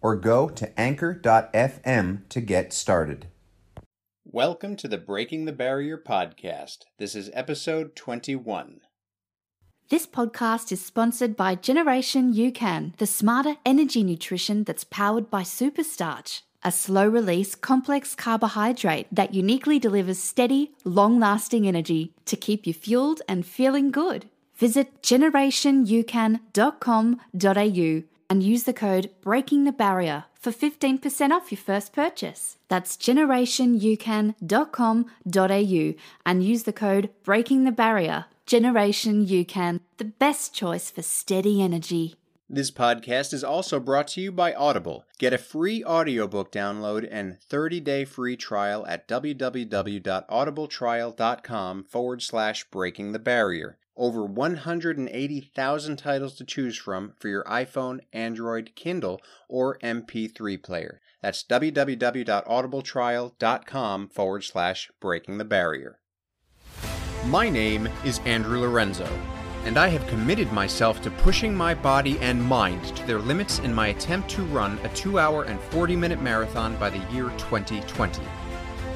or go to anchor.fm to get started. Welcome to the Breaking the Barrier podcast. This is episode 21. This podcast is sponsored by Generation UCAN, the smarter energy nutrition that's powered by superstarch, a slow release complex carbohydrate that uniquely delivers steady, long lasting energy to keep you fueled and feeling good. Visit generationucan.com.au and use the code Breaking the Barrier for 15% off your first purchase. That's generationucan.com.au and use the code Breaking the Barrier. Generation UCAN, the best choice for steady energy. This podcast is also brought to you by Audible. Get a free audiobook download and 30-day free trial at www.audibletrial.com forward slash breaking the barrier. Over 180,000 titles to choose from for your iPhone, Android, Kindle, or MP3 player. That's www.audibletrial.com forward slash breaking the barrier. My name is Andrew Lorenzo, and I have committed myself to pushing my body and mind to their limits in my attempt to run a 2 hour and 40 minute marathon by the year 2020.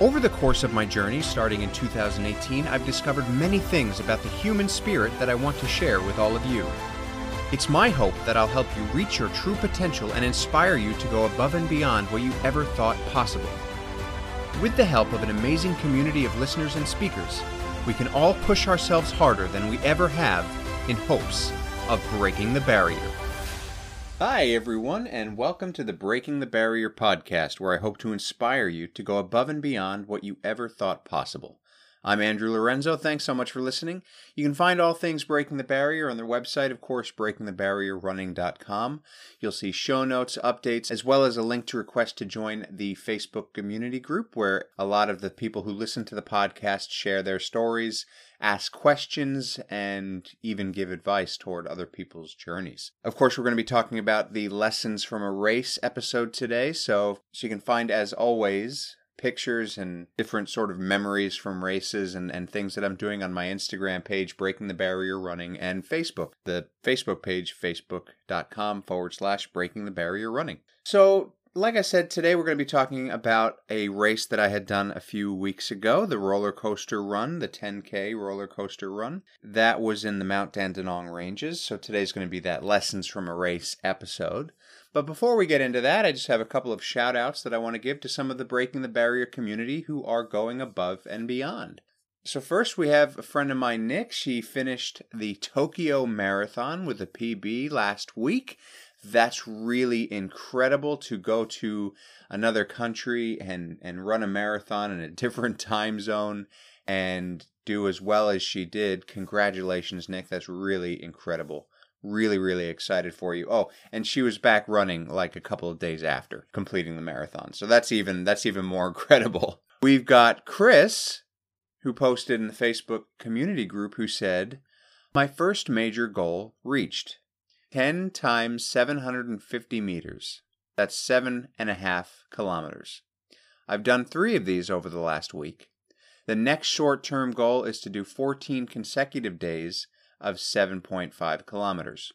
Over the course of my journey, starting in 2018, I've discovered many things about the human spirit that I want to share with all of you. It's my hope that I'll help you reach your true potential and inspire you to go above and beyond what you ever thought possible. With the help of an amazing community of listeners and speakers, we can all push ourselves harder than we ever have in hopes of breaking the barrier. Hi, everyone, and welcome to the Breaking the Barrier podcast, where I hope to inspire you to go above and beyond what you ever thought possible. I'm Andrew Lorenzo. Thanks so much for listening. You can find all things Breaking the Barrier on their website, of course, breakingthebarrierrunning.com. You'll see show notes, updates, as well as a link to request to join the Facebook community group where a lot of the people who listen to the podcast share their stories, ask questions, and even give advice toward other people's journeys. Of course, we're going to be talking about the lessons from a race episode today, so so you can find as always pictures and different sort of memories from races and, and things that I'm doing on my Instagram page, Breaking the Barrier Running, and Facebook. The Facebook page, facebook.com forward slash Breaking the Barrier Running. So, like I said, today we're going to be talking about a race that I had done a few weeks ago, the roller coaster run, the 10K roller coaster run. That was in the Mount Dandenong Ranges. So today's going to be that lessons from a race episode. But before we get into that, I just have a couple of shout outs that I want to give to some of the Breaking the Barrier community who are going above and beyond. So, first, we have a friend of mine, Nick. She finished the Tokyo Marathon with a PB last week. That's really incredible to go to another country and, and run a marathon in a different time zone and do as well as she did. Congratulations, Nick. That's really incredible. Really really excited for you. Oh and she was back running like a couple of days after completing the marathon. So that's even that's even more incredible. We've got chris who posted in the facebook community group who said my first major goal reached 10 times 750 meters that's seven and a half kilometers i've done three of these over the last week the next short term goal is to do 14 consecutive days of 7.5 kilometers.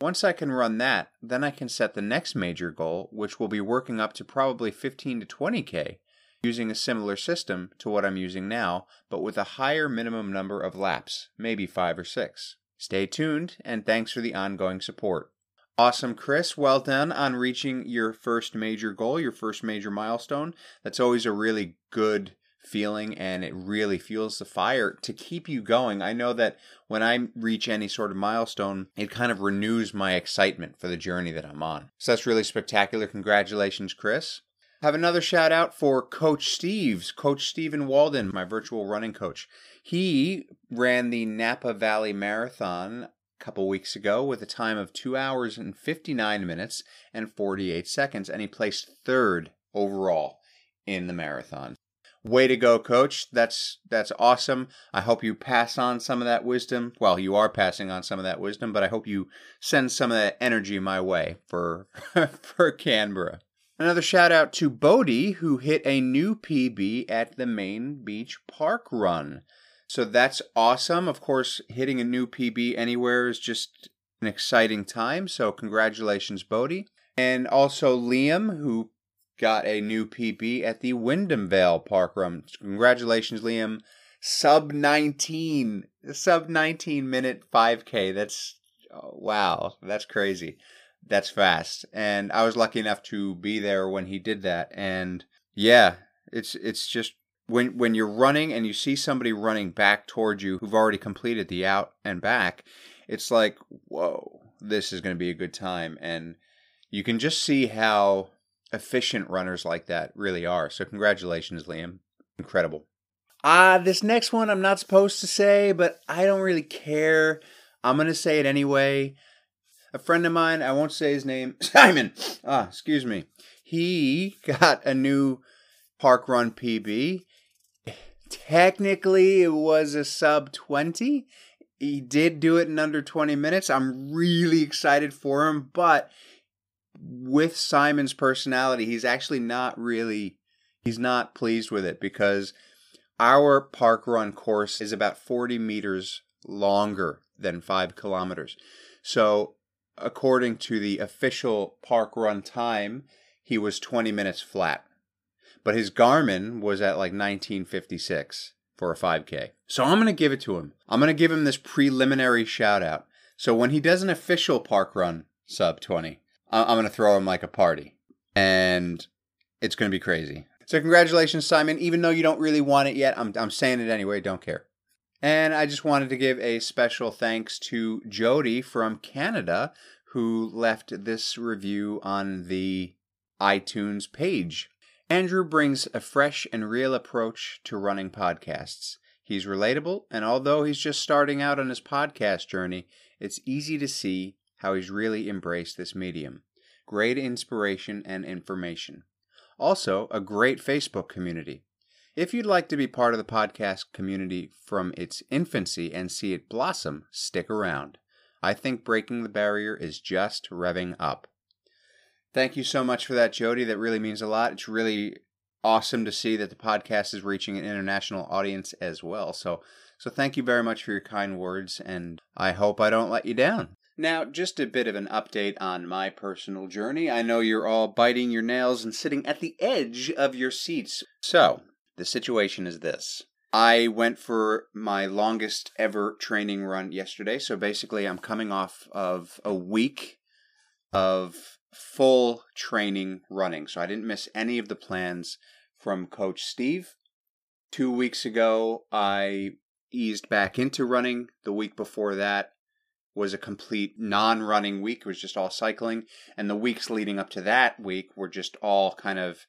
Once I can run that, then I can set the next major goal, which will be working up to probably 15 to 20k, using a similar system to what I'm using now, but with a higher minimum number of laps, maybe 5 or 6. Stay tuned, and thanks for the ongoing support. Awesome, Chris. Well done on reaching your first major goal, your first major milestone. That's always a really good feeling and it really fuels the fire to keep you going. I know that when I reach any sort of milestone, it kind of renews my excitement for the journey that I'm on. So that's really spectacular. Congratulations, Chris. Have another shout out for Coach Steve's, Coach Stephen Walden, my virtual running coach. He ran the Napa Valley Marathon a couple weeks ago with a time of 2 hours and 59 minutes and 48 seconds, and he placed third overall in the marathon. Way to go, coach. That's that's awesome. I hope you pass on some of that wisdom. Well, you are passing on some of that wisdom, but I hope you send some of that energy my way for for Canberra. Another shout out to Bodie, who hit a new PB at the Main Beach Park Run. So that's awesome. Of course, hitting a new PB anywhere is just an exciting time. So congratulations, Bodie. And also Liam, who got a new PB at the Wyndham Vale Park Run. Congratulations, Liam. Sub 19, sub 19 minute 5K. That's oh, wow. That's crazy. That's fast. And I was lucky enough to be there when he did that. And yeah, it's it's just when when you're running and you see somebody running back towards you who've already completed the out and back, it's like, whoa, this is going to be a good time. And you can just see how efficient runners like that really are. So congratulations, Liam. Incredible. Ah, uh, this next one I'm not supposed to say, but I don't really care. I'm going to say it anyway. A friend of mine, I won't say his name, Simon. Ah, excuse me. He got a new park run PB. Technically, it was a sub 20. He did do it in under 20 minutes. I'm really excited for him, but with Simon's personality, he's actually not really he's not pleased with it because our park run course is about 40 meters longer than 5 kilometers. So, according to the official park run time, he was 20 minutes flat. But his Garmin was at like 1956 for a 5K. So I'm going to give it to him. I'm going to give him this preliminary shout out. So when he does an official park run sub 20, I'm going to throw him like a party. And it's going to be crazy. So, congratulations, Simon. Even though you don't really want it yet, I'm, I'm saying it anyway. Don't care. And I just wanted to give a special thanks to Jody from Canada, who left this review on the iTunes page. Andrew brings a fresh and real approach to running podcasts. He's relatable, and although he's just starting out on his podcast journey, it's easy to see how he's really embraced this medium. Great inspiration and information. Also, a great Facebook community. If you'd like to be part of the podcast community from its infancy and see it blossom, stick around. I think Breaking the Barrier is just revving up. Thank you so much for that, Jody. That really means a lot. It's really awesome to see that the podcast is reaching an international audience as well. So, so thank you very much for your kind words, and I hope I don't let you down. Now, just a bit of an update on my personal journey. I know you're all biting your nails and sitting at the edge of your seats. So, the situation is this. I went for my longest ever training run yesterday. So basically, I'm coming off of a week of full training running. So I didn't miss any of the plans from Coach Steve. Two weeks ago, I eased back into running. The week before that, was a complete non-running week. It was just all cycling, and the weeks leading up to that week were just all kind of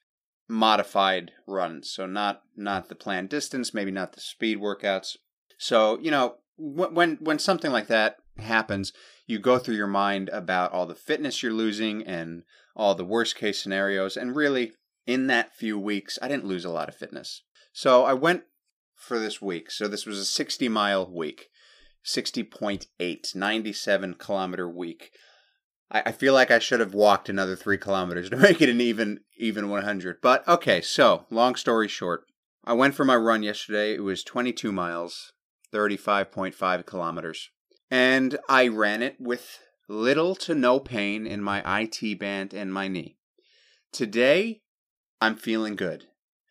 modified runs. So not not the planned distance, maybe not the speed workouts. So you know when when something like that happens, you go through your mind about all the fitness you're losing and all the worst case scenarios. And really, in that few weeks, I didn't lose a lot of fitness. So I went for this week. So this was a 60 mile week. 60.8, 97 kilometer week. I, I feel like I should have walked another three kilometers to make it an even even 100. But okay, so long story short, I went for my run yesterday. It was 22 miles, 35.5 kilometers, and I ran it with little to no pain in my IT band and my knee. Today, I'm feeling good.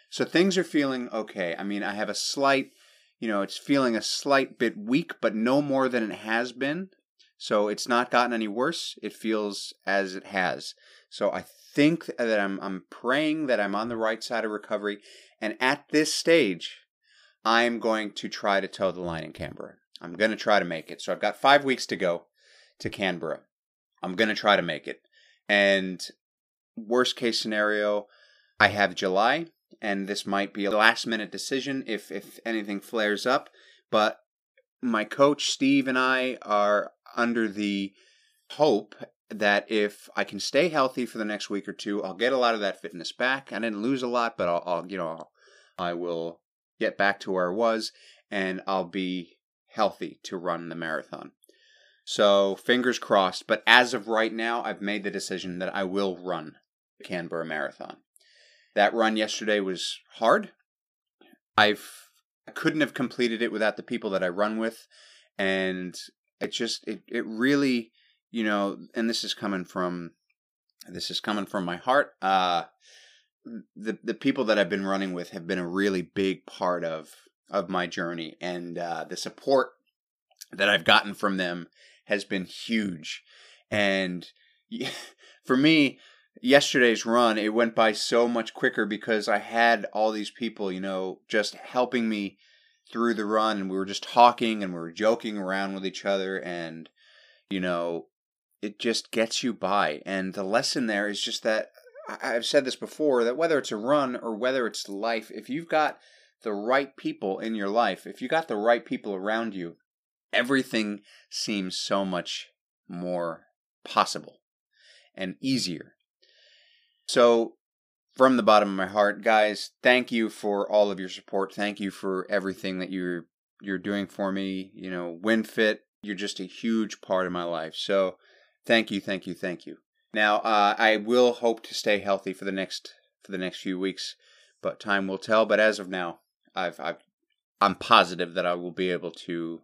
So things are feeling okay. I mean, I have a slight you know, it's feeling a slight bit weak, but no more than it has been. So it's not gotten any worse. It feels as it has. So I think that I'm I'm praying that I'm on the right side of recovery. And at this stage, I'm going to try to toe the line in Canberra. I'm going to try to make it. So I've got five weeks to go to Canberra. I'm going to try to make it. And worst case scenario, I have July and this might be a last minute decision if if anything flares up. But my coach Steve and I are under the hope that if I can stay healthy for the next week or two, I'll get a lot of that fitness back. I didn't lose a lot, but I'll, I'll you know, I'll, I will get back to where I was and I'll be healthy to run the marathon. So fingers crossed. But as of right now, I've made the decision that I will run the Canberra Marathon. That run yesterday was hard. I've I couldn't have completed it without the people that I run with, and it just it it really you know, and this is coming from this is coming from my heart. Uh, the the people that I've been running with have been a really big part of of my journey, and uh, the support that I've gotten from them has been huge. And for me, yesterday's run it went by so much quicker because I had all these people, you know, just helping me through the run, and we were just talking and we were joking around with each other, and you know, it just gets you by. And the lesson there is just that I've said this before that whether it's a run or whether it's life, if you've got the right people in your life, if you got the right people around you, everything seems so much more possible and easier. So, from the bottom of my heart, guys, thank you for all of your support. Thank you for everything that you're you're doing for me. You know, WinFit, you're just a huge part of my life. So, thank you, thank you, thank you. Now, uh, I will hope to stay healthy for the next for the next few weeks, but time will tell. But as of now, I've, I've I'm positive that I will be able to.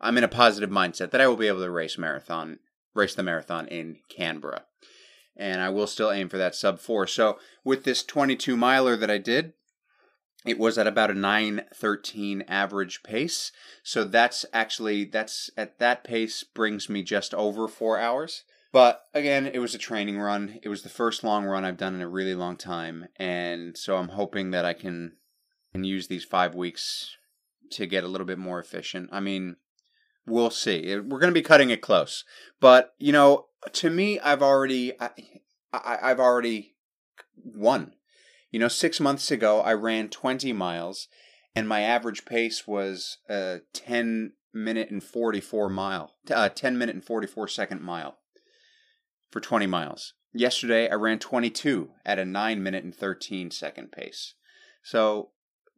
I'm in a positive mindset that I will be able to race marathon, race the marathon in Canberra, and I will still aim for that sub four. So with this 22 miler that I did, it was at about a 913 average pace. So that's actually that's at that pace brings me just over four hours. But again, it was a training run. It was the first long run I've done in a really long time, and so I'm hoping that I can can use these five weeks to get a little bit more efficient. I mean, we'll see. We're going to be cutting it close, but you know, to me, I've already I, I, I've already won. You know, six months ago, I ran 20 miles, and my average pace was a 10 minute and 44 mile, uh, 10 minute and 44 second mile for 20 miles. Yesterday, I ran 22 at a 9 minute and 13 second pace. So,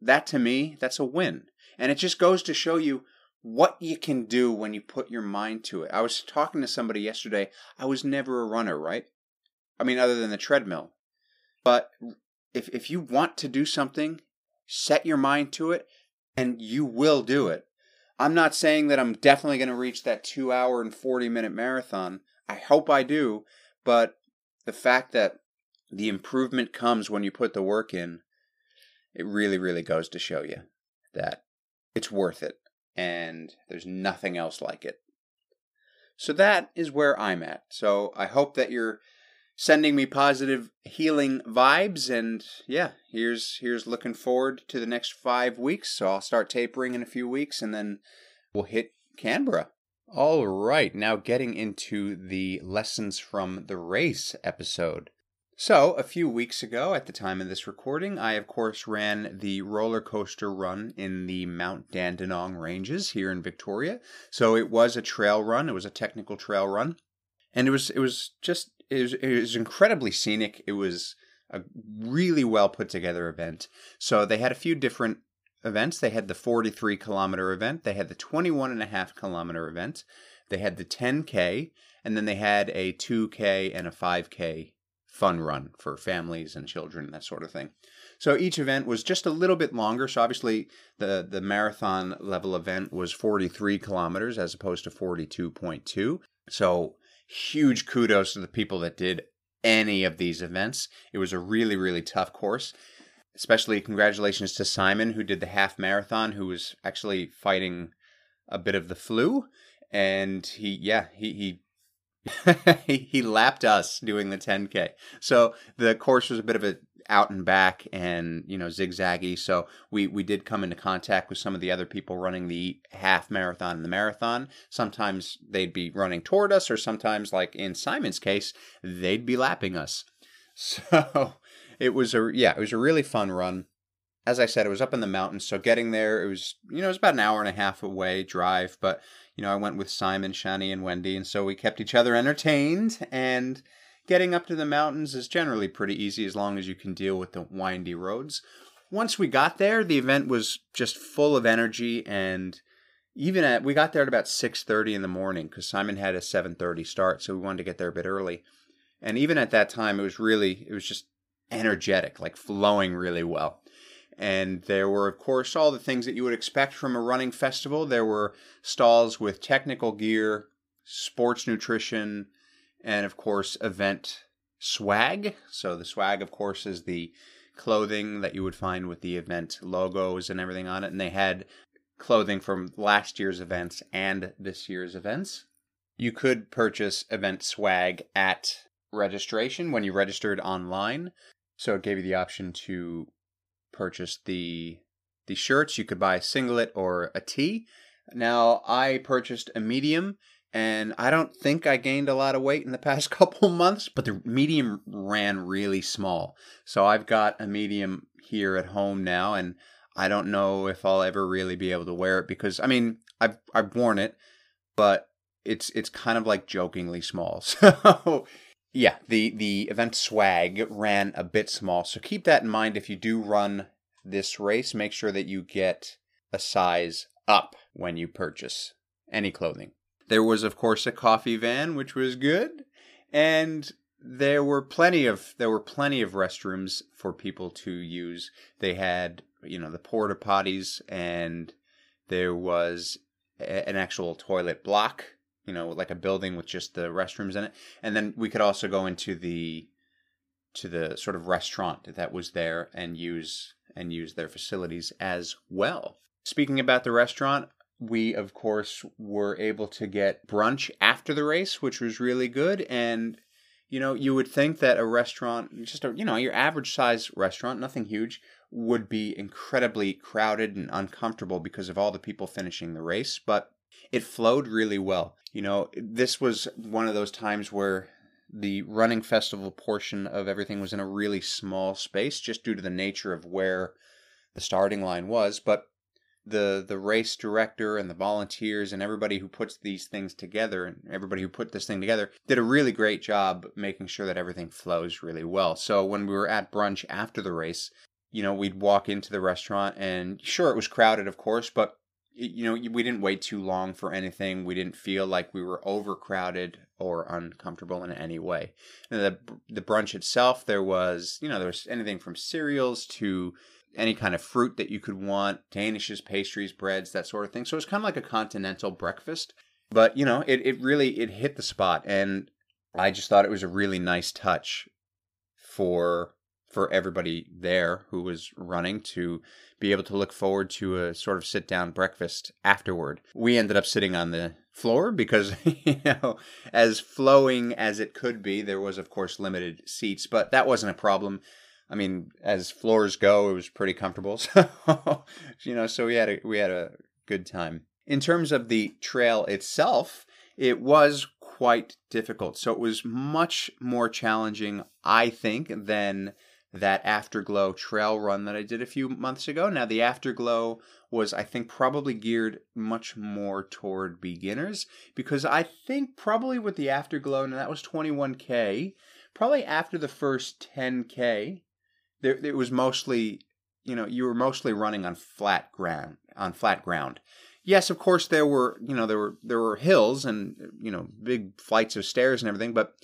that to me, that's a win. And it just goes to show you what you can do when you put your mind to it. I was talking to somebody yesterday. I was never a runner, right? I mean, other than the treadmill. But if, if you want to do something, set your mind to it, and you will do it. I'm not saying that I'm definitely going to reach that two hour and 40 minute marathon, I hope I do, but the fact that the improvement comes when you put the work in, it really, really goes to show you that it's worth it and there's nothing else like it. So that is where I'm at. So I hope that you're sending me positive healing vibes and yeah, here's here's looking forward to the next 5 weeks. So I'll start tapering in a few weeks and then we'll hit Canberra. All right, now getting into the lessons from the race episode. So, a few weeks ago, at the time of this recording, I of course ran the roller coaster run in the Mount Dandenong Ranges here in Victoria. So it was a trail run. It was a technical trail run, and it was it was just it was, it was incredibly scenic. It was a really well put together event. So they had a few different events. They had the 43 kilometer event, they had the 21 and a half kilometer event, they had the 10K, and then they had a 2K and a 5K fun run for families and children, that sort of thing. So each event was just a little bit longer. So obviously, the the marathon level event was 43 kilometers as opposed to 42.2. So huge kudos to the people that did any of these events. It was a really really tough course especially congratulations to Simon who did the half marathon, who was actually fighting a bit of the flu, and he yeah he he. he, lapped us doing the 10k so the course was a bit of a out and back and you know zigzaggy. So we we did come into contact with some of the other people running the half marathon and the marathon. Sometimes they'd be running toward us or sometimes like in simon's case they'd be lapping us. So it was a yeah, it was a really fun run. As I said, it was up in the mountains, so getting there, it was you know it was about an hour and a half away drive, but you know, I went with Simon, Shani, and Wendy, and so we kept each other entertained. And getting up to the mountains is generally pretty easy as long as you can deal with the windy roads. Once we got there, the event was just full of energy and even at we got there at about 6:30 in the morning cuz Simon had a 7:30 start, so we wanted to get there a bit early. And even at that time it was really it was just energetic, like flowing really well. And there were, of course, all the things that you would expect from a running festival. There were stalls with technical gear, sports nutrition, and, of course, event swag. So, the swag, of course, is the clothing that you would find with the event logos and everything on it. And they had clothing from last year's events and this year's events. You could purchase event swag at registration when you registered online. So it gave you the option to purchase the the shirts. You could buy a singlet or a tee. Now I purchased a medium and I don't think I gained a lot of weight in the past couple months, but the medium ran really small. So I've got a medium here at home now and I don't know if I'll ever really be able to wear it because I mean, I've I've worn it, but it's it's kind of like jokingly small. So yeah, the the event swag ran a bit small, so keep that in mind if you do run this race. Make sure that you get a size up when you purchase any clothing. There was, of course, a coffee van, which was good, and there were plenty of there were plenty of restrooms for people to use. They had, you know, the porta potties, and there was a, an actual toilet block you know, like a building with just the restrooms in it. And then we could also go into the to the sort of restaurant that was there and use and use their facilities as well. Speaking about the restaurant, we of course were able to get brunch after the race, which was really good and you know, you would think that a restaurant, just a, you know, your average size restaurant, nothing huge, would be incredibly crowded and uncomfortable because of all the people finishing the race, but it flowed really well. You know, this was one of those times where the running festival portion of everything was in a really small space just due to the nature of where the starting line was, but the the race director and the volunteers and everybody who puts these things together and everybody who put this thing together did a really great job making sure that everything flows really well. So when we were at brunch after the race, you know, we'd walk into the restaurant and sure it was crowded of course, but you know, we didn't wait too long for anything. We didn't feel like we were overcrowded or uncomfortable in any way. And the the brunch itself, there was, you know, there was anything from cereals to any kind of fruit that you could want, danishes, pastries, breads, that sort of thing. So it was kind of like a continental breakfast. But, you know, it, it really it hit the spot and I just thought it was a really nice touch for for everybody there who was running to be able to look forward to a sort of sit down breakfast afterward. We ended up sitting on the floor because, you know, as flowing as it could be, there was, of course, limited seats, but that wasn't a problem. I mean, as floors go, it was pretty comfortable. So, you know, so we had a, we had a good time. In terms of the trail itself, it was quite difficult. So it was much more challenging, I think, than that Afterglow trail run that I did a few months ago. Now, the Afterglow was, I think, probably geared much more toward beginners because I think probably with the Afterglow, now that was 21K, probably after the first 10K, there, it was mostly, you know, you were mostly running on flat ground, on flat ground. Yes, of course there were, you know, there were there were hills and you know big flights of stairs and everything, but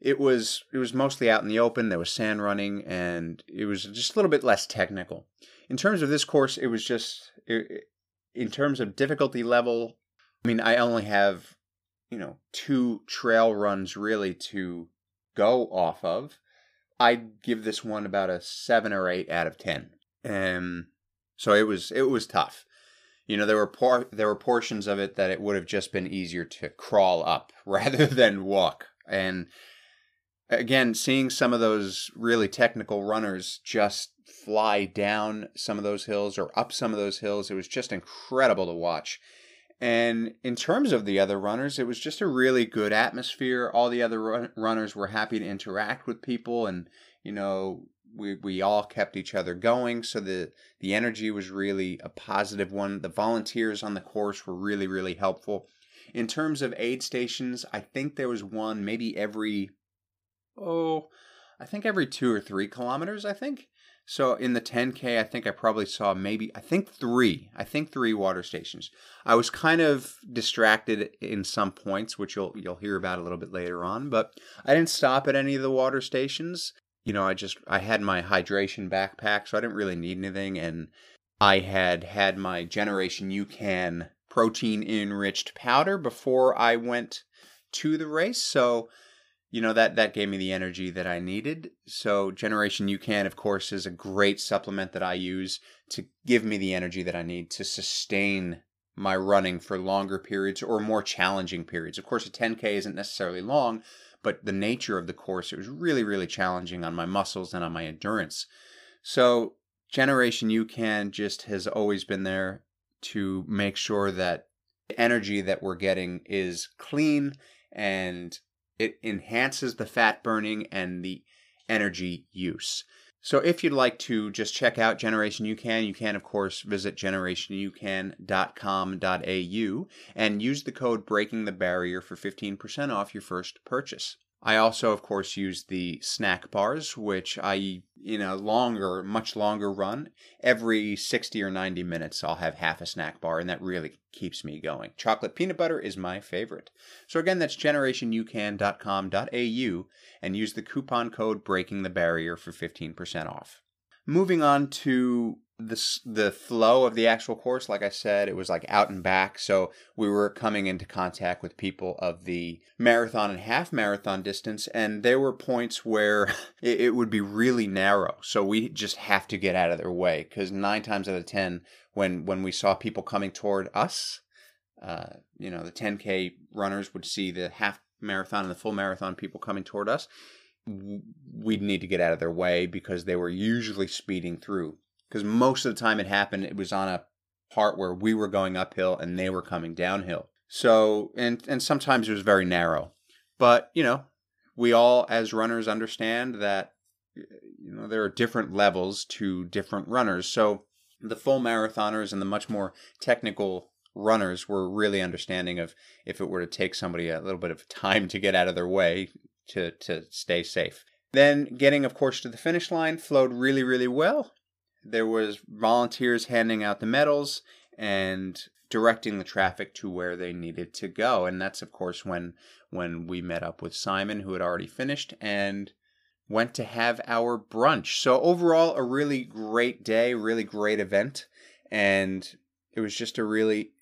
it was it was mostly out in the open. There was sand running, and it was just a little bit less technical. In terms of this course, it was just it, in terms of difficulty level. I mean, I only have you know two trail runs really to go off of. I'd give this one about a seven or eight out of ten. Um, so it was it was tough. You know, there were por- there were portions of it that it would have just been easier to crawl up rather than walk. And again, seeing some of those really technical runners just fly down some of those hills or up some of those hills, it was just incredible to watch. And in terms of the other runners, it was just a really good atmosphere. All the other run- runners were happy to interact with people and, you know, we, we all kept each other going. So the, the energy was really a positive one. The volunteers on the course were really, really helpful. In terms of aid stations, I think there was one maybe every, oh, I think every two or three kilometers, I think. So in the 10K, I think I probably saw maybe, I think three, I think three water stations. I was kind of distracted in some points, which you'll, you'll hear about a little bit later on, but I didn't stop at any of the water stations. You know, I just, I had my hydration backpack, so I didn't really need anything. And I had had my Generation UCAN protein enriched powder before I went to the race. So, you know that that gave me the energy that I needed. So Generation UCAN, of course, is a great supplement that I use to give me the energy that I need to sustain my running for longer periods or more challenging periods. Of course, a 10K isn't necessarily long, but the nature of the course, it was really, really challenging on my muscles and on my endurance. So Generation UCAN just has always been there to make sure that the energy that we're getting is clean and it enhances the fat burning and the energy use. So if you'd like to just check out Generation UCAN, you can of course visit generationucan.com.au and use the code breaking the barrier for 15% off your first purchase. I also, of course, use the snack bars, which I, in a longer, much longer run, every 60 or 90 minutes, I'll have half a snack bar, and that really keeps me going. Chocolate peanut butter is my favorite. So, again, that's generationucan.com.au and use the coupon code Breaking the Barrier for 15% off. Moving on to the the flow of the actual course like i said it was like out and back. So we were coming into contact with people of the marathon and half marathon distance and there were points where it, it would be really narrow. So we just have to get out of their way because nine times out of ten when when we saw people coming toward us uh, you know the 10k runners would see the half marathon and the full marathon people coming toward us we'd need to get out of their way because they were usually speeding through because most of the time it happened, it was on a part where we were going uphill and they were coming downhill. So, and and sometimes it was very narrow, but you know, we all as runners understand that you know there are different levels to different runners. So, the full marathoners and the much more technical runners were really understanding of if it were to take somebody a little bit of time to get out of their way to to stay safe. Then getting of course to the finish line flowed really really well there was volunteers handing out the medals and directing the traffic to where they needed to go. And that's of course when when we met up with Simon who had already finished and went to have our brunch. So overall a really great day really great event. And it was just a really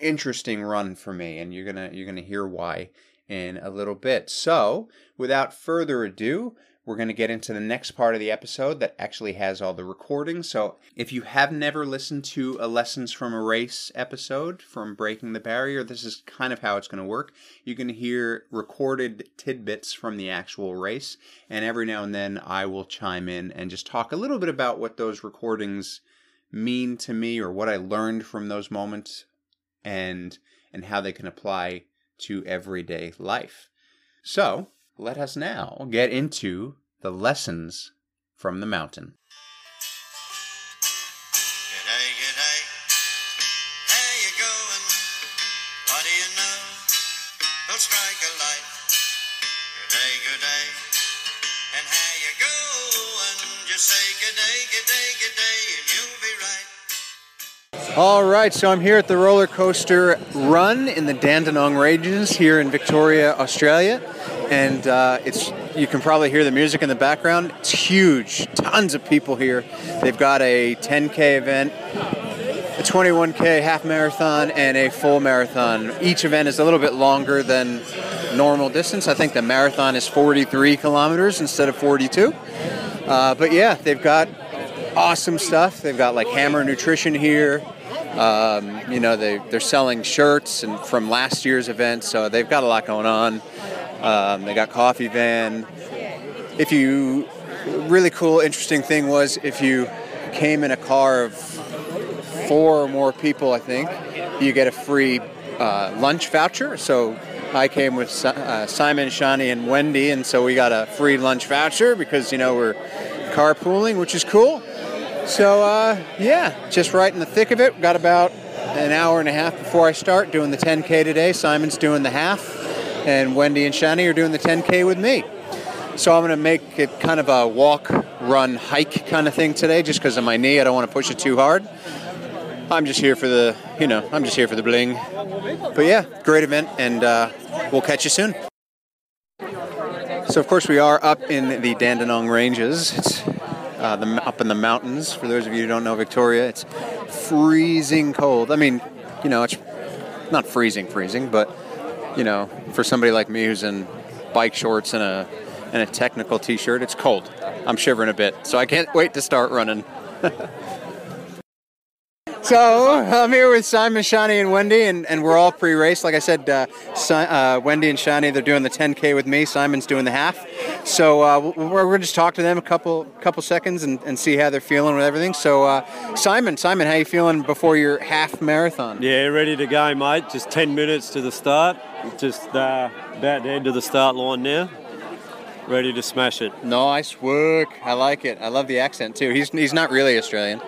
interesting run for me. And you're going to you're going to hear why in a little bit. So without further ado we're going to get into the next part of the episode that actually has all the recordings. So, if you have never listened to a Lessons from a Race episode from Breaking the Barrier, this is kind of how it's going to work. You can hear recorded tidbits from the actual race, and every now and then I will chime in and just talk a little bit about what those recordings mean to me or what I learned from those moments and and how they can apply to everyday life. So, let us now get into the lessons from the mountain. G'day, g'day. How you going? What do you know? Don't strike a light. G'day, g'day. And how you going? Just say g'day, g'day, g'day, and you'll be right. All right, so I'm here at the roller coaster run in the Dandenong Ranges here in Victoria, Australia, and uh, it's you can probably hear the music in the background. It's huge, tons of people here. They've got a 10k event, a 21k half marathon, and a full marathon. Each event is a little bit longer than normal distance. I think the marathon is 43 kilometers instead of 42. Uh, but yeah, they've got awesome stuff. They've got like Hammer Nutrition here. Um, you know, they, they're selling shirts and from last year's event, so they've got a lot going on. Um, they got coffee van. If you really cool, interesting thing was if you came in a car of four or more people, I think you get a free uh, lunch voucher. So I came with uh, Simon, Shani, and Wendy, and so we got a free lunch voucher because you know we're carpooling, which is cool. So uh, yeah, just right in the thick of it. Got about an hour and a half before I start doing the 10K today. Simon's doing the half, and Wendy and Shani are doing the 10K with me. So I'm going to make it kind of a walk, run, hike kind of thing today, just because of my knee. I don't want to push it too hard. I'm just here for the, you know, I'm just here for the bling. But yeah, great event, and uh, we'll catch you soon. So of course we are up in the Dandenong Ranges. It's uh, the, up in the mountains. For those of you who don't know Victoria, it's freezing cold. I mean, you know, it's not freezing, freezing, but you know, for somebody like me who's in bike shorts and a and a technical t-shirt, it's cold. I'm shivering a bit, so I can't wait to start running. So I'm here with Simon, Shani, and Wendy, and, and we're all pre-race. Like I said, uh, si- uh, Wendy and Shani, they're doing the 10K with me. Simon's doing the half. So uh, we're, we're going to just talk to them a couple couple seconds and, and see how they're feeling with everything. So uh, Simon, Simon, how you feeling before your half marathon? Yeah, ready to go, mate. Just 10 minutes to the start. Just uh, about the end of the start line now. Ready to smash it. Nice work. I like it. I love the accent too. He's he's not really Australian.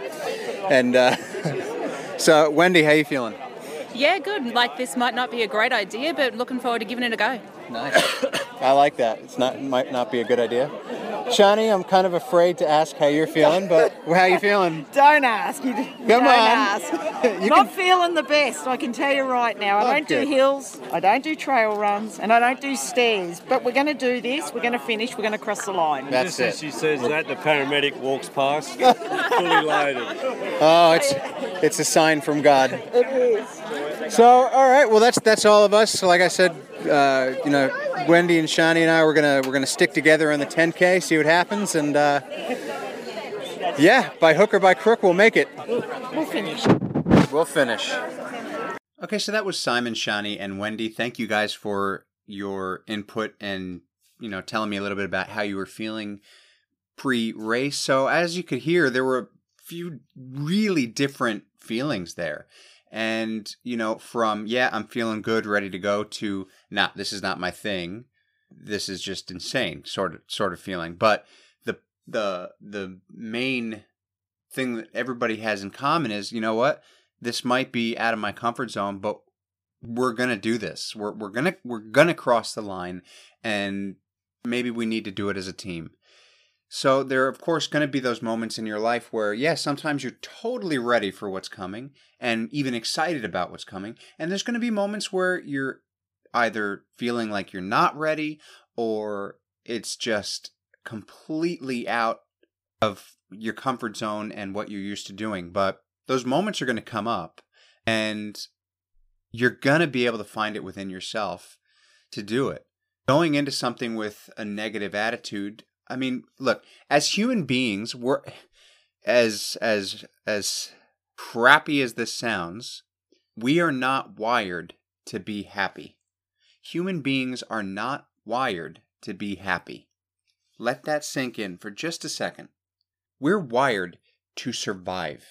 And uh, so Wendy, how you feeling? Yeah, good. Like this might not be a great idea, but looking forward to giving it a go. Nice. I like that. It's not might not be a good idea. Shani, I'm kind of afraid to ask how you're feeling, but how you feeling? Don't ask. You, you Come don't on. ask. You Not can- feeling the best, I can tell you right now. I Oh, don't good. do hills, I don't do trail runs, and I don't do stairs. But we're going to do this. We're going to finish. We're going to cross the line. That's Just as it. she says that, the paramedic walks past, fully loaded. Oh, it's it's a sign from God. It is. So, all right. Well, that's that's all of us. Like I said, uh, you know, Wendy and Shani and I we're gonna we're gonna stick together on the 10K, see what happens, and uh, yeah, by hook or by crook, we'll make it. We'll finish. We'll finish. Okay, so that was Simon, Shani, and Wendy. Thank you guys for your input and you know telling me a little bit about how you were feeling pre-race. So as you could hear, there were a few really different feelings there. And you know, from yeah, I'm feeling good, ready to go to nah, this is not my thing. This is just insane, sort of sort of feeling. But the the the main thing that everybody has in common is, you know what? This might be out of my comfort zone, but we're gonna do this. We're we're gonna we're gonna cross the line, and maybe we need to do it as a team. So there are of course going to be those moments in your life where yeah, sometimes you're totally ready for what's coming and even excited about what's coming, and there's going to be moments where you're either feeling like you're not ready or it's just completely out of your comfort zone and what you're used to doing. But those moments are going to come up and you're going to be able to find it within yourself to do it. Going into something with a negative attitude, I mean, look, as human beings, we're as as as crappy as this sounds, we are not wired to be happy. Human beings are not wired to be happy. Let that sink in for just a second. We're wired to survive.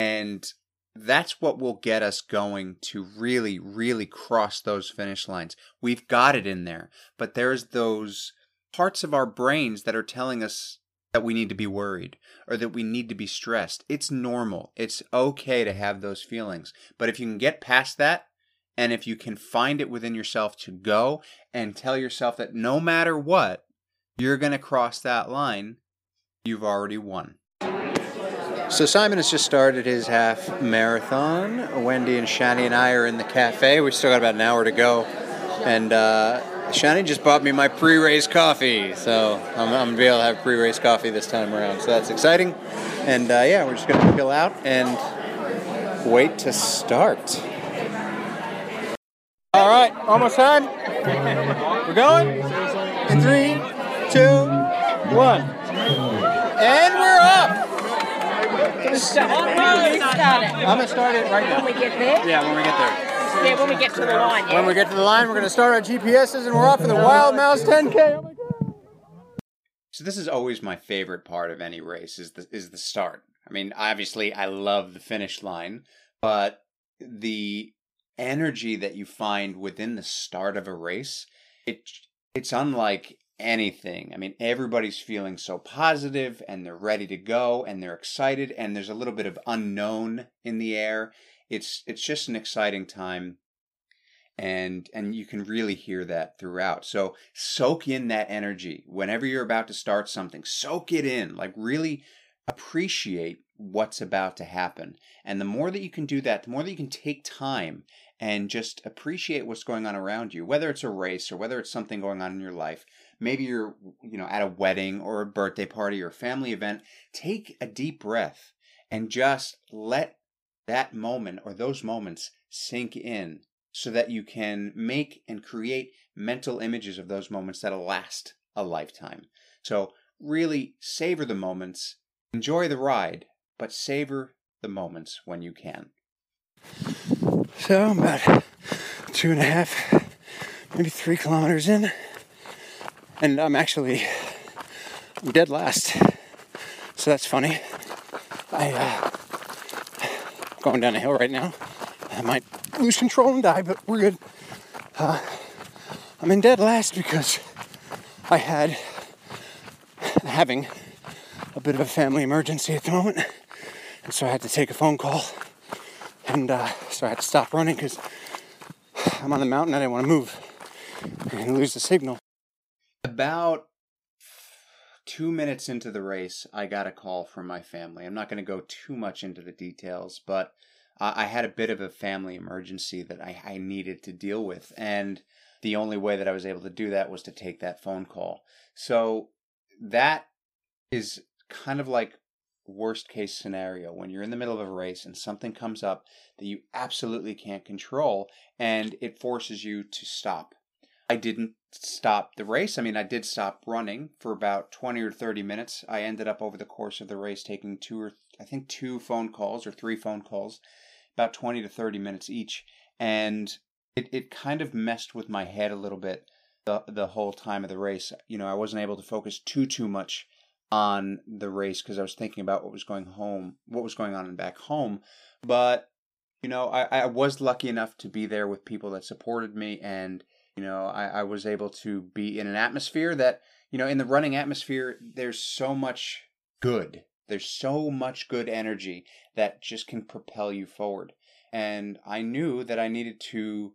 And that's what will get us going to really, really cross those finish lines. We've got it in there, but there's those parts of our brains that are telling us that we need to be worried or that we need to be stressed. It's normal. It's okay to have those feelings. But if you can get past that, and if you can find it within yourself to go and tell yourself that no matter what, you're going to cross that line, you've already won. So Simon has just started his half marathon. Wendy and Shani and I are in the cafe. We still got about an hour to go, and uh, Shani just bought me my pre-race coffee. So I'm, I'm gonna be able to have pre-race coffee this time around. So that's exciting. And uh, yeah, we're just gonna chill out and wait to start. All right, almost time. We're going in three, two, one, and we're up. I'm gonna start it right now. When we get there? Yeah, when we get there. Yeah, when we get to the line, yeah? When we get to the line, we're gonna start our GPSs and we're off for the Wild Mouse 10K. Oh my god! So this is always my favorite part of any race is the is the start. I mean, obviously, I love the finish line, but the energy that you find within the start of a race, it it's unlike anything. I mean, everybody's feeling so positive and they're ready to go and they're excited and there's a little bit of unknown in the air. It's it's just an exciting time and and you can really hear that throughout. So soak in that energy whenever you're about to start something. Soak it in. Like really appreciate what's about to happen. And the more that you can do that, the more that you can take time and just appreciate what's going on around you, whether it's a race or whether it's something going on in your life. Maybe you're, you know, at a wedding or a birthday party or family event. Take a deep breath and just let that moment or those moments sink in so that you can make and create mental images of those moments that'll last a lifetime. So, really savor the moments, enjoy the ride, but savor the moments when you can. So I'm about two and a half, maybe three kilometers in, and I'm actually dead last. So that's funny. I uh, going down a hill right now. I might lose control and die, but we're good. Uh, I'm in dead last because I had having a bit of a family emergency at the moment, and so I had to take a phone call and uh, so I had to stop running because I'm on the mountain. I didn't want to move and lose the signal. About two minutes into the race, I got a call from my family. I'm not going to go too much into the details, but I had a bit of a family emergency that I, I needed to deal with. And the only way that I was able to do that was to take that phone call. So that is kind of like worst case scenario when you're in the middle of a race and something comes up that you absolutely can't control and it forces you to stop. I didn't stop the race. I mean, I did stop running for about 20 or 30 minutes. I ended up over the course of the race taking two or I think two phone calls or three phone calls, about 20 to 30 minutes each. And it, it kind of messed with my head a little bit the, the whole time of the race. You know, I wasn't able to focus too, too much on the race because I was thinking about what was going home, what was going on back home. But you know, I, I was lucky enough to be there with people that supported me, and you know, I, I was able to be in an atmosphere that you know, in the running atmosphere, there's so much good. There's so much good energy that just can propel you forward. And I knew that I needed to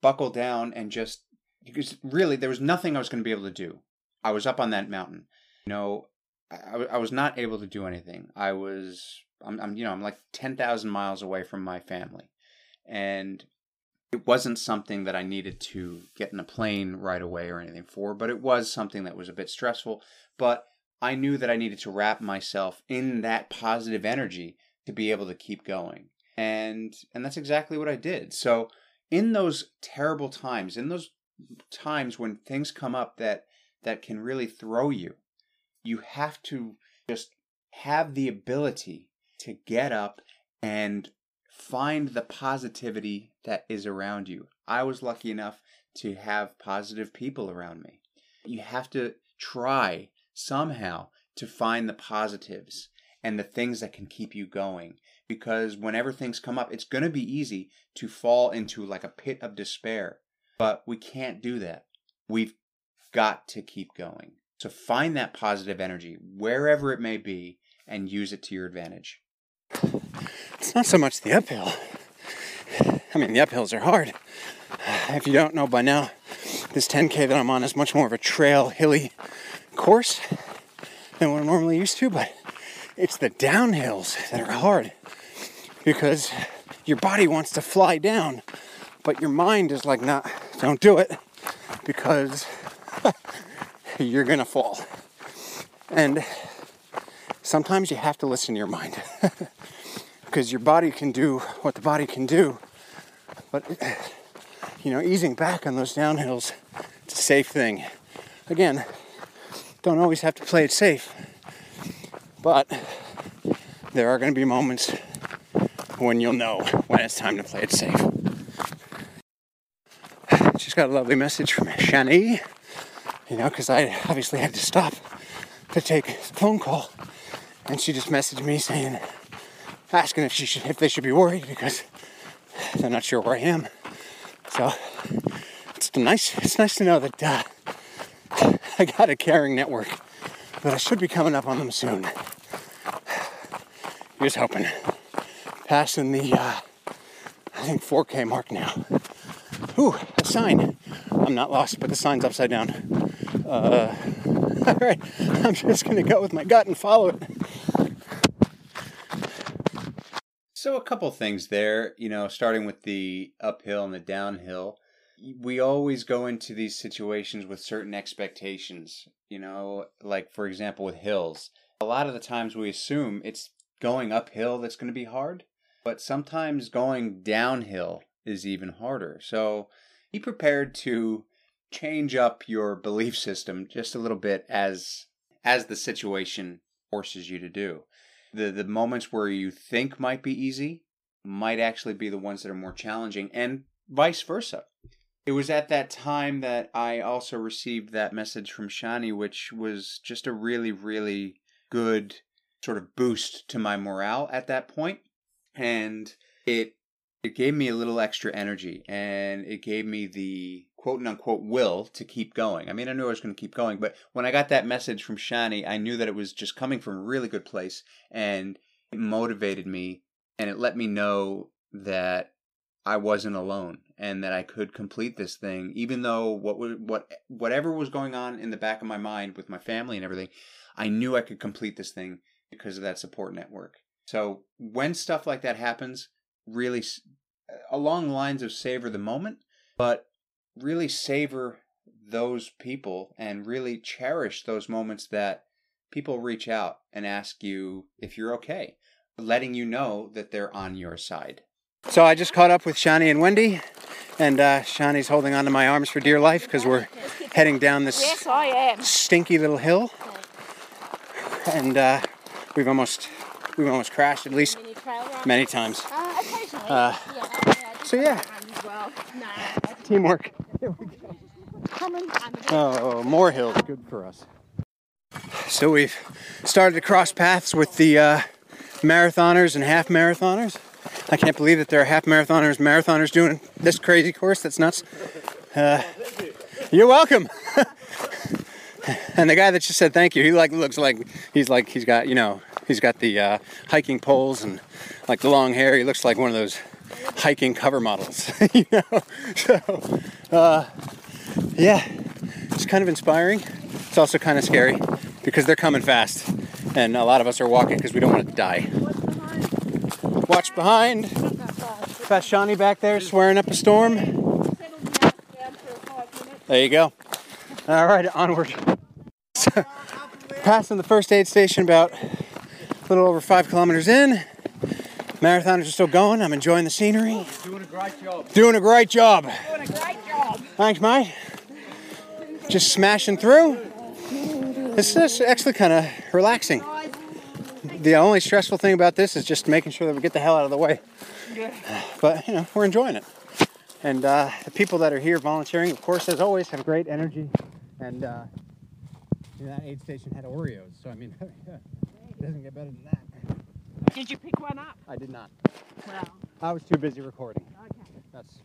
buckle down and just because really there was nothing I was going to be able to do. I was up on that mountain. You know, I, I was not able to do anything. I was, I'm, I'm you know, I'm like 10,000 miles away from my family. And it wasn't something that I needed to get in a plane right away or anything for, but it was something that was a bit stressful. But I knew that I needed to wrap myself in that positive energy to be able to keep going. And and that's exactly what I did. So in those terrible times, in those times when things come up that that can really throw you, you have to just have the ability to get up and find the positivity that is around you. I was lucky enough to have positive people around me. You have to try somehow to find the positives and the things that can keep you going because whenever things come up it's going to be easy to fall into like a pit of despair but we can't do that we've got to keep going so find that positive energy wherever it may be and use it to your advantage. It's not so much the uphill. I mean, the uphills are hard. If you don't know by now, this 10K that I'm on is much more of a trail, hilly course than what I'm normally used to, but it's the downhills that are hard because your body wants to fly down, but your mind is like, nah, don't do it because you're gonna fall. And sometimes you have to listen to your mind because your body can do what the body can do. But, you know, easing back on those downhills, it's a safe thing. Again, don't always have to play it safe, but there are going to be moments when you'll know when it's time to play it safe. Just got a lovely message from Shani you know, because I obviously had to stop to take a phone call, and she just messaged me saying, asking if she should, if they should be worried because they're not sure where I am. So it's nice. It's nice to know that uh, I got a caring network, but I should be coming up on them soon. Here's hoping. Passing the, uh, I think 4K mark now. Ooh, a sign. I'm not lost, but the sign's upside down. Uh, all right, I'm just gonna go with my gut and follow it. So a couple things there, you know, starting with the uphill and the downhill. We always go into these situations with certain expectations, you know, like for example with hills. A lot of the times we assume it's going uphill that's going to be hard, but sometimes going downhill is even harder. So be prepared to change up your belief system just a little bit as as the situation forces you to do. The the moments where you think might be easy might actually be the ones that are more challenging and vice versa. It was at that time that I also received that message from Shani which was just a really really good sort of boost to my morale at that point and it it gave me a little extra energy and it gave me the quote unquote will to keep going. I mean, I knew I was going to keep going, but when I got that message from Shani, I knew that it was just coming from a really good place and it motivated me and it let me know that I wasn't alone and that I could complete this thing, even though what what whatever was going on in the back of my mind with my family and everything, I knew I could complete this thing because of that support network. So when stuff like that happens, really along lines of savor the moment, but really savor those people and really cherish those moments that people reach out and ask you if you're okay, letting you know that they're on your side. So I just caught up with Shani and Wendy, and uh, Shani's holding onto my arms for dear life because we're heading down this Yes, I am. stinky little hill, and uh, we've almost we've almost crashed at least many times. Uh. Uh, yeah, yeah, so yeah, as No. teamwork. Coming. Oh, more hills, good for us. So we've started to cross paths with the uh, marathoners and half marathoners. I can't believe that there are half marathoners, marathoners doing this crazy course. That's nuts. Uh, you're welcome. and the guy that just said thank you, he like looks like he's like he's got you know he's got the uh, hiking poles and like the long hair. He looks like one of those hiking cover models, you know. So uh, yeah, it's kind of inspiring. It's also kind of scary because they're coming fast, and a lot of us are walking because we don't want to die. Watch behind. Fast Shani back there swearing up a storm. There you go. All right, onward. So, passing the first aid station about a little over five kilometers in. Marathoners are still going. I'm enjoying the scenery. Doing a great job. Doing a great job. Doing a great job. Thanks, mate. Just smashing through. This is actually kind of relaxing. The only stressful thing about this is just making sure that we get the hell out of the way. But, you know, we're enjoying it. And uh, the people that are here volunteering, of course, as always, have great energy. And uh, that aid station had Oreos, so I mean, it doesn't get better than that. Did you pick one up? I did not. Well, I was too busy recording. okay. That's.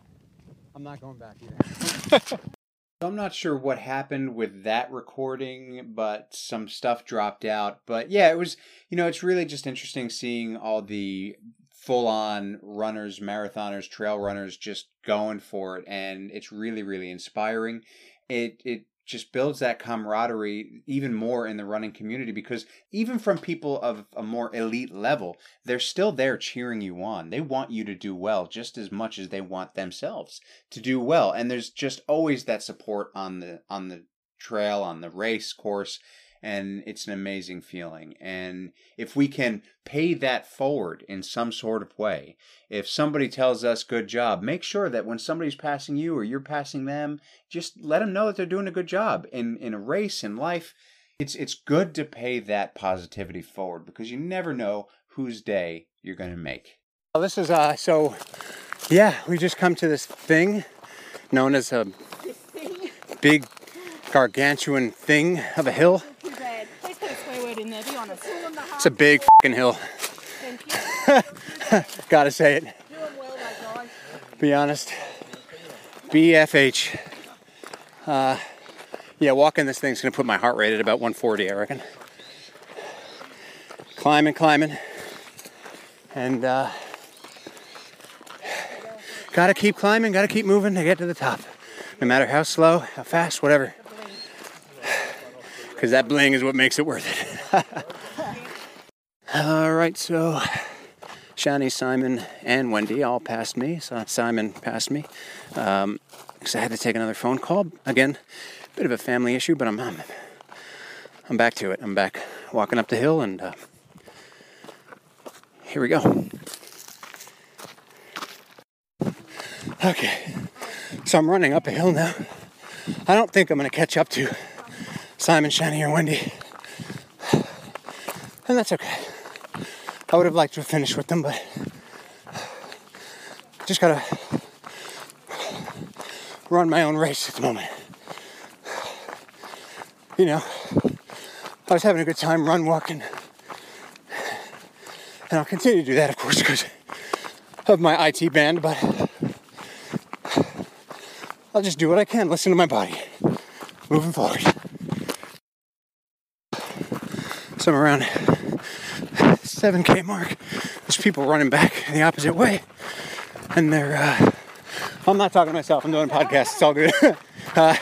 I'm not going back either. I'm not sure what happened with that recording, but some stuff dropped out. But yeah, it was, you know, it's really just interesting seeing all the full on runners, marathoners, trail runners just going for it. And it's really, really inspiring. It, it, just builds that camaraderie even more in the running community because even from people of a more elite level, they're still there cheering you on. They want you to do well just as much as they want themselves to do well. And there's just always that support on the on the trail, on the race course, and it's an amazing feeling. And if we can pay that forward in some sort of way, if somebody tells us good job, make sure that when somebody's passing you or you're passing them, just let them know that they're doing a good job in in a race in life. It's it's good to pay that positivity forward because you never know whose day you're going to make. Well, this is uh so yeah, we just come to this thing known as a big gargantuan thing of a hill. Too bad. Please put a swear word in there, be honest. It's a big fucking hill. Gotta say it. Doing well, my guys. Be honest. BFH. Uh, Yeah, walking this thing's gonna put my heart rate at about 140, I reckon. Climbing, climbing. And uh, gotta keep climbing, gotta keep moving to get to the top. No matter how slow, how fast, whatever. Because that bling is what makes it worth it. all right, so Shani, Simon, and Wendy all passed me. So Simon passed me um, because I had to take another phone call. Again, bit of a family issue, but I'm I'm, I'm back to it. I'm back walking up the hill, and uh, here we go. Okay, so I'm running up a hill now. I don't think I'm going to catch up to Simon, Shani, or Wendy, and that's okay. I would have liked to have finished with them, but just gotta run my own race at the moment. You know, I was having a good time run walking, and I'll continue to do that, of course, because of my IT band, but I'll just do what I can, listen to my body, moving forward. So around 7k mark. There's people running back the opposite way. And they're, uh, I'm not talking to myself, I'm doing a podcast, it's all good. uh,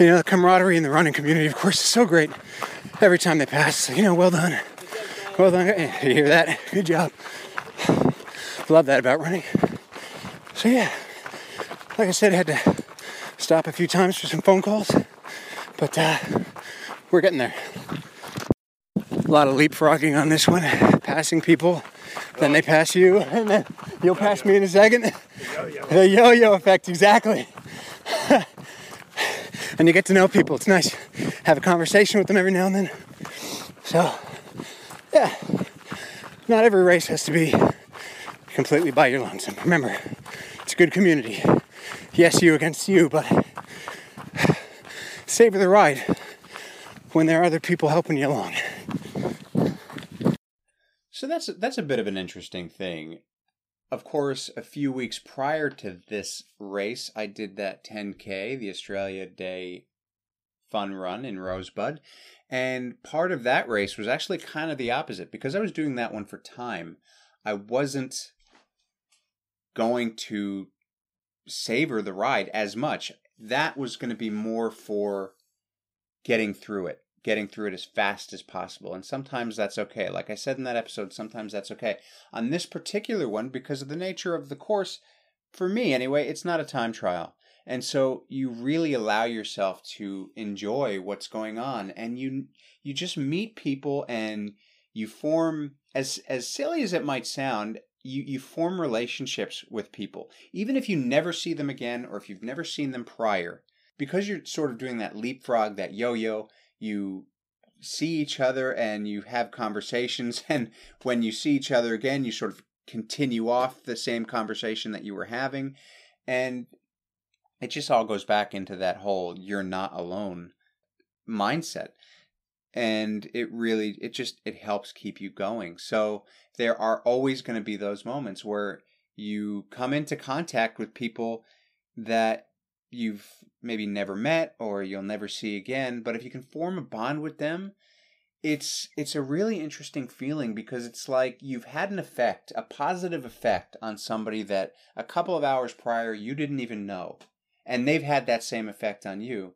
you know, the camaraderie in the running community, of course, is so great. Every time they pass, you know, well done. Well done. You hear that? Good job. Love that about running. So, yeah, like I said, I had to stop a few times for some phone calls, but uh, we're getting there. A lot of leapfrogging on this one, passing people, then they pass you, and then you'll pass me in a second. The yo-yo effect, exactly. and you get to know people. It's nice. Have a conversation with them every now and then. So, yeah, not every race has to be completely by your lonesome. Remember, it's a good community. Yes, you against you, but savor the ride when there are other people helping you along. So that's that's a bit of an interesting thing. Of course, a few weeks prior to this race, I did that 10K, the Australia Day fun run in Rosebud. And part of that race was actually kind of the opposite because I was doing that one for time. I wasn't going to savor the ride as much. That was going to be more for getting through it, getting through it as fast as possible. And sometimes that's okay. Like I said in that episode, sometimes that's okay. On this particular one, because of the nature of the course, for me anyway, it's not a time trial. And so you really allow yourself to enjoy what's going on and you you just meet people and you form as as silly as it might sound, you, you form relationships with people. Even if you never see them again or if you've never seen them prior, because you're sort of doing that leapfrog, that yo-yo, you see each other and you have conversations and when you see each other again, you sort of continue off the same conversation that you were having and it just all goes back into that whole you're not alone mindset and it really it just it helps keep you going. So there are always going to be those moments where you come into contact with people that you've maybe never met or you'll never see again but if you can form a bond with them it's it's a really interesting feeling because it's like you've had an effect a positive effect on somebody that a couple of hours prior you didn't even know and they've had that same effect on you.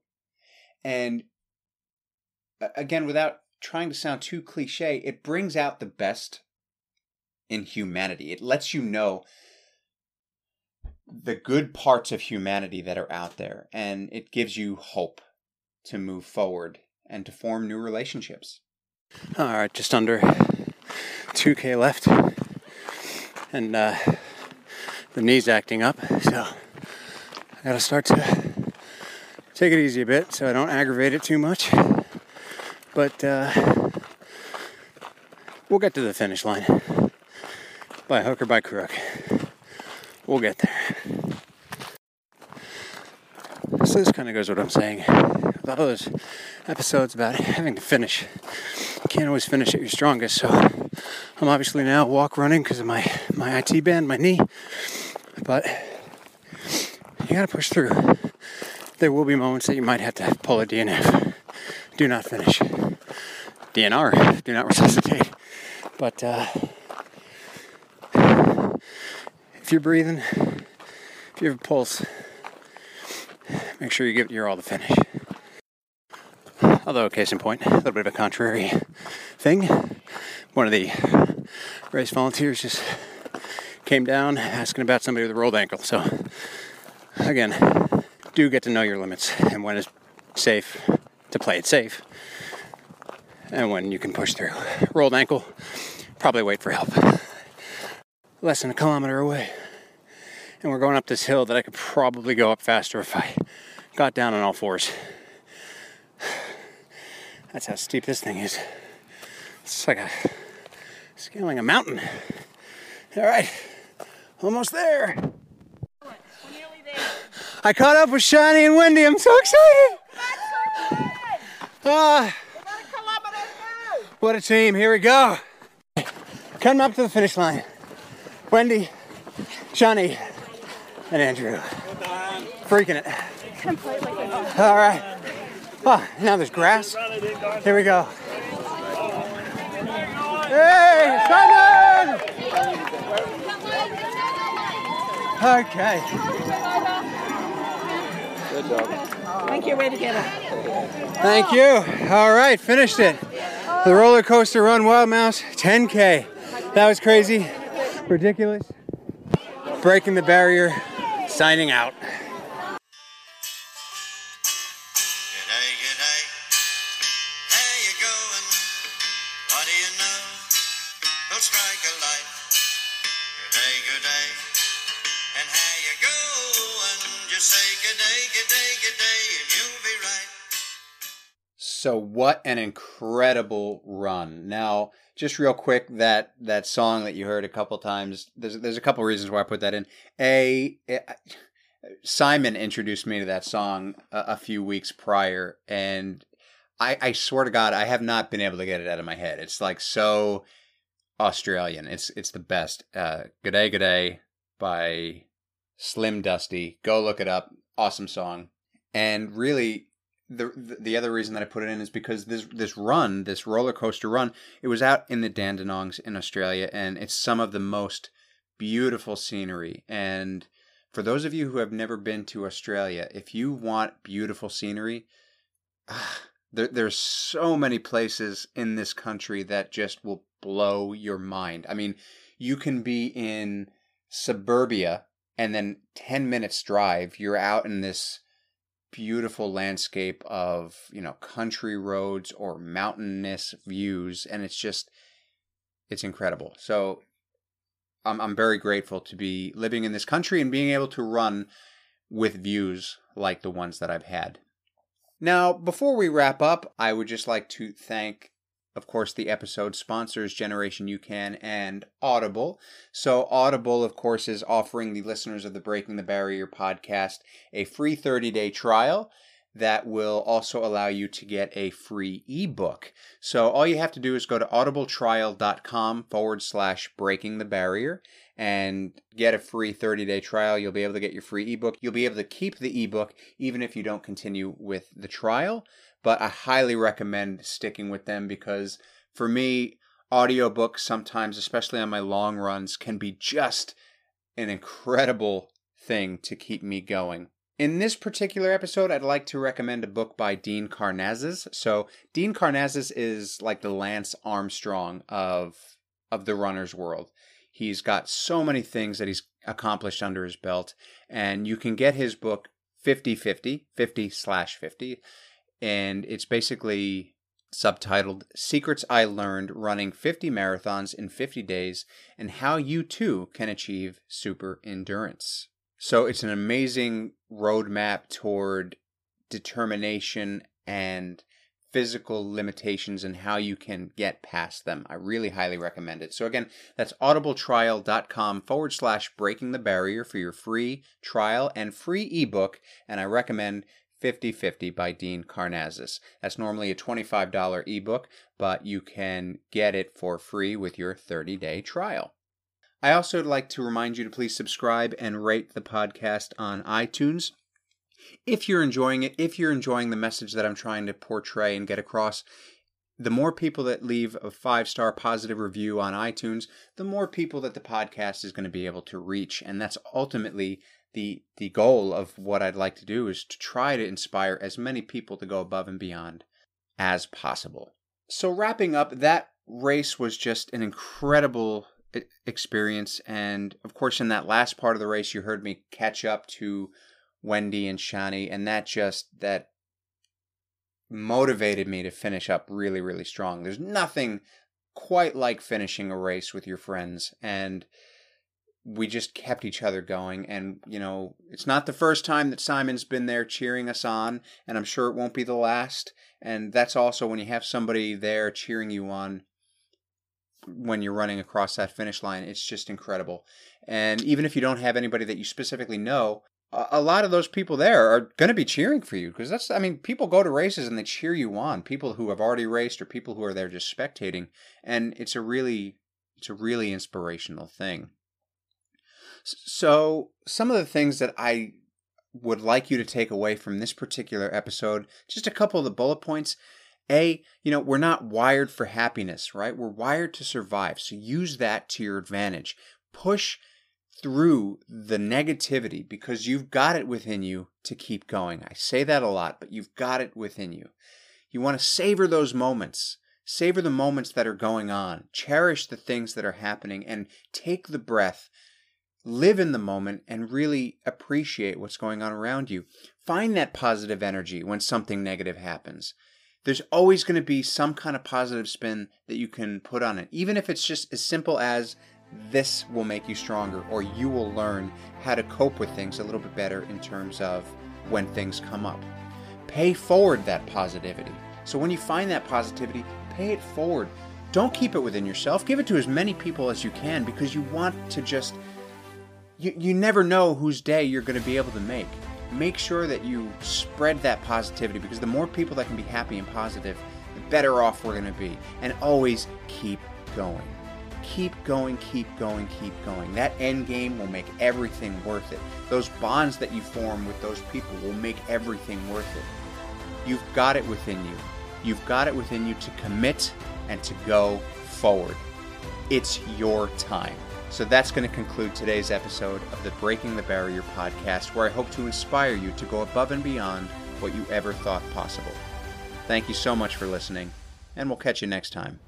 And again without trying to sound too cliche it brings out the best in humanity. It lets you know the good parts of humanity that are out there and it gives you hope to move forward and to form new relationships All right, just under 2k left, and uh, the knee's acting up, so I gotta start to take it easy a bit so I don't aggravate it too much. But uh, we'll get to the finish line by hook or by crook. We'll get there. So this kind of goes what I'm saying. With all those episodes about having to finish, you can't always finish at your strongest. So I'm obviously now walk running because of my my IT band, my knee. But you gotta push through. there will be moments that you might have to pull a DNF. Do not finish. DNR, do not resuscitate. But uh, if you're breathing, if you have a pulse, make sure you give your all to finish. Although, case in point, a little bit of a contrary thing. One of the race volunteers just came down asking about somebody with a rolled ankle. So, again, do get to know your limits and when it's safe to play it safe and when you can push through. Rolled ankle, probably wait for help. Less than a kilometer away. And we're going up this hill that I could probably go up faster if I got down on all fours. That's how steep this thing is. It's like a scaling a mountain. All right, almost there. I caught up with Shani and Wendy. I'm so excited. Ah, what a team. Here we go. Coming up to the finish line. Wendy, Shani, and Andrew. Freaking it. All right. Oh, now there's grass. Here we go. Hey, Simon! Okay. Thank you. Way to get it. Thank you. All right, finished it. The roller coaster run Wild Mouse 10K. That was crazy, ridiculous. Breaking the barrier, signing out. So what an incredible run. Now, just real quick, that that song that you heard a couple times. There's there's a couple reasons why I put that in. A it, Simon introduced me to that song a, a few weeks prior, and I, I swear to God, I have not been able to get it out of my head. It's like so Australian. It's it's the best. Uh, G'day G'day by Slim Dusty. Go look it up. Awesome song. And really, the the other reason that I put it in is because this this run, this roller coaster run, it was out in the Dandenongs in Australia, and it's some of the most beautiful scenery. And for those of you who have never been to Australia, if you want beautiful scenery, there, there's so many places in this country that just will blow your mind. I mean, you can be in suburbia and then 10 minutes drive, you're out in this beautiful landscape of, you know, country roads or mountainous views and it's just it's incredible. So I'm I'm very grateful to be living in this country and being able to run with views like the ones that I've had. Now, before we wrap up, I would just like to thank, of course, the episode sponsors Generation UCAN and Audible. So, Audible, of course, is offering the listeners of the Breaking the Barrier podcast a free 30 day trial that will also allow you to get a free ebook. So, all you have to do is go to audibletrial.com forward slash breaking the barrier and get a free 30 day trial. You'll be able to get your free ebook. You'll be able to keep the ebook even if you don't continue with the trial. But I highly recommend sticking with them because for me, audiobooks sometimes, especially on my long runs, can be just an incredible thing to keep me going. In this particular episode, I'd like to recommend a book by Dean Karnazes. So, Dean Karnazes is like the Lance Armstrong of of the runner's world. He's got so many things that he's accomplished under his belt, and you can get his book 50 50, 50 slash 50, and it's basically subtitled Secrets I Learned Running 50 Marathons in 50 Days and How You Too Can Achieve Super Endurance. So it's an amazing roadmap toward determination and physical limitations and how you can get past them. I really highly recommend it. So again, that's audibletrial.com forward slash breaking the barrier for your free trial and free ebook. And I recommend 5050 by Dean Karnazes. That's normally a $25 ebook, but you can get it for free with your 30 day trial. I also would like to remind you to please subscribe and rate the podcast on iTunes. If you're enjoying it, if you're enjoying the message that I'm trying to portray and get across, the more people that leave a five star positive review on iTunes, the more people that the podcast is going to be able to reach. And that's ultimately the the goal of what I'd like to do is to try to inspire as many people to go above and beyond as possible. So wrapping up, that race was just an incredible experience and of course in that last part of the race you heard me catch up to Wendy and Shani and that just that motivated me to finish up really really strong. There's nothing quite like finishing a race with your friends and we just kept each other going. And you know it's not the first time that simon's been there cheering us on and i'm sure it won't be the last. And that's also when you have somebody there cheering you on when you're running across that finish line it's just incredible. And even if you don't have anybody that you specifically know a lot of those people there are going to be cheering for you because that's i mean people go to races and they cheer you on. People who have already raced or people who are there just spectating. And it's a really it's a really inspirational thing so, some of the things that I would like you to take away from this particular episode, just a couple of the bullet points. A, you know, we're not wired for happiness, right? We're wired to survive. So use that to your advantage. Push through the negativity because you've got it within you to keep going. I say that a lot, but you've got it within you. You want to savor those moments. Savor the moments that are going on. Cherish the things that are happening and take the breath live in the moment and really appreciate what's going on around you. Find that positive energy when something negative happens. There's always going to be some kind of positive spin that you can put on it, even if it's just as simple as this will make you stronger or you will learn how to cope with things a little bit better in terms of when things come up. Pay forward that positivity. So when you find that positivity, pay it forward. Don't keep it within yourself. Give it to as many people as you can because you want to just you, you never know whose day you're going to be able to make. Make sure that you spread that positivity because the more people that can be happy and positive, the better off we're going to be. And always keep going. Keep going, keep going, keep going. That end game will make everything worth it. Those bonds that you form with those people will make everything worth it. You've got it within you. You've got it within you to commit and to go forward. It's your time. So that's going to conclude today's episode of the Breaking the Barrier podcast, where I hope to inspire you to go above and beyond what you ever thought possible. Thank you so much for listening, and we'll catch you next time.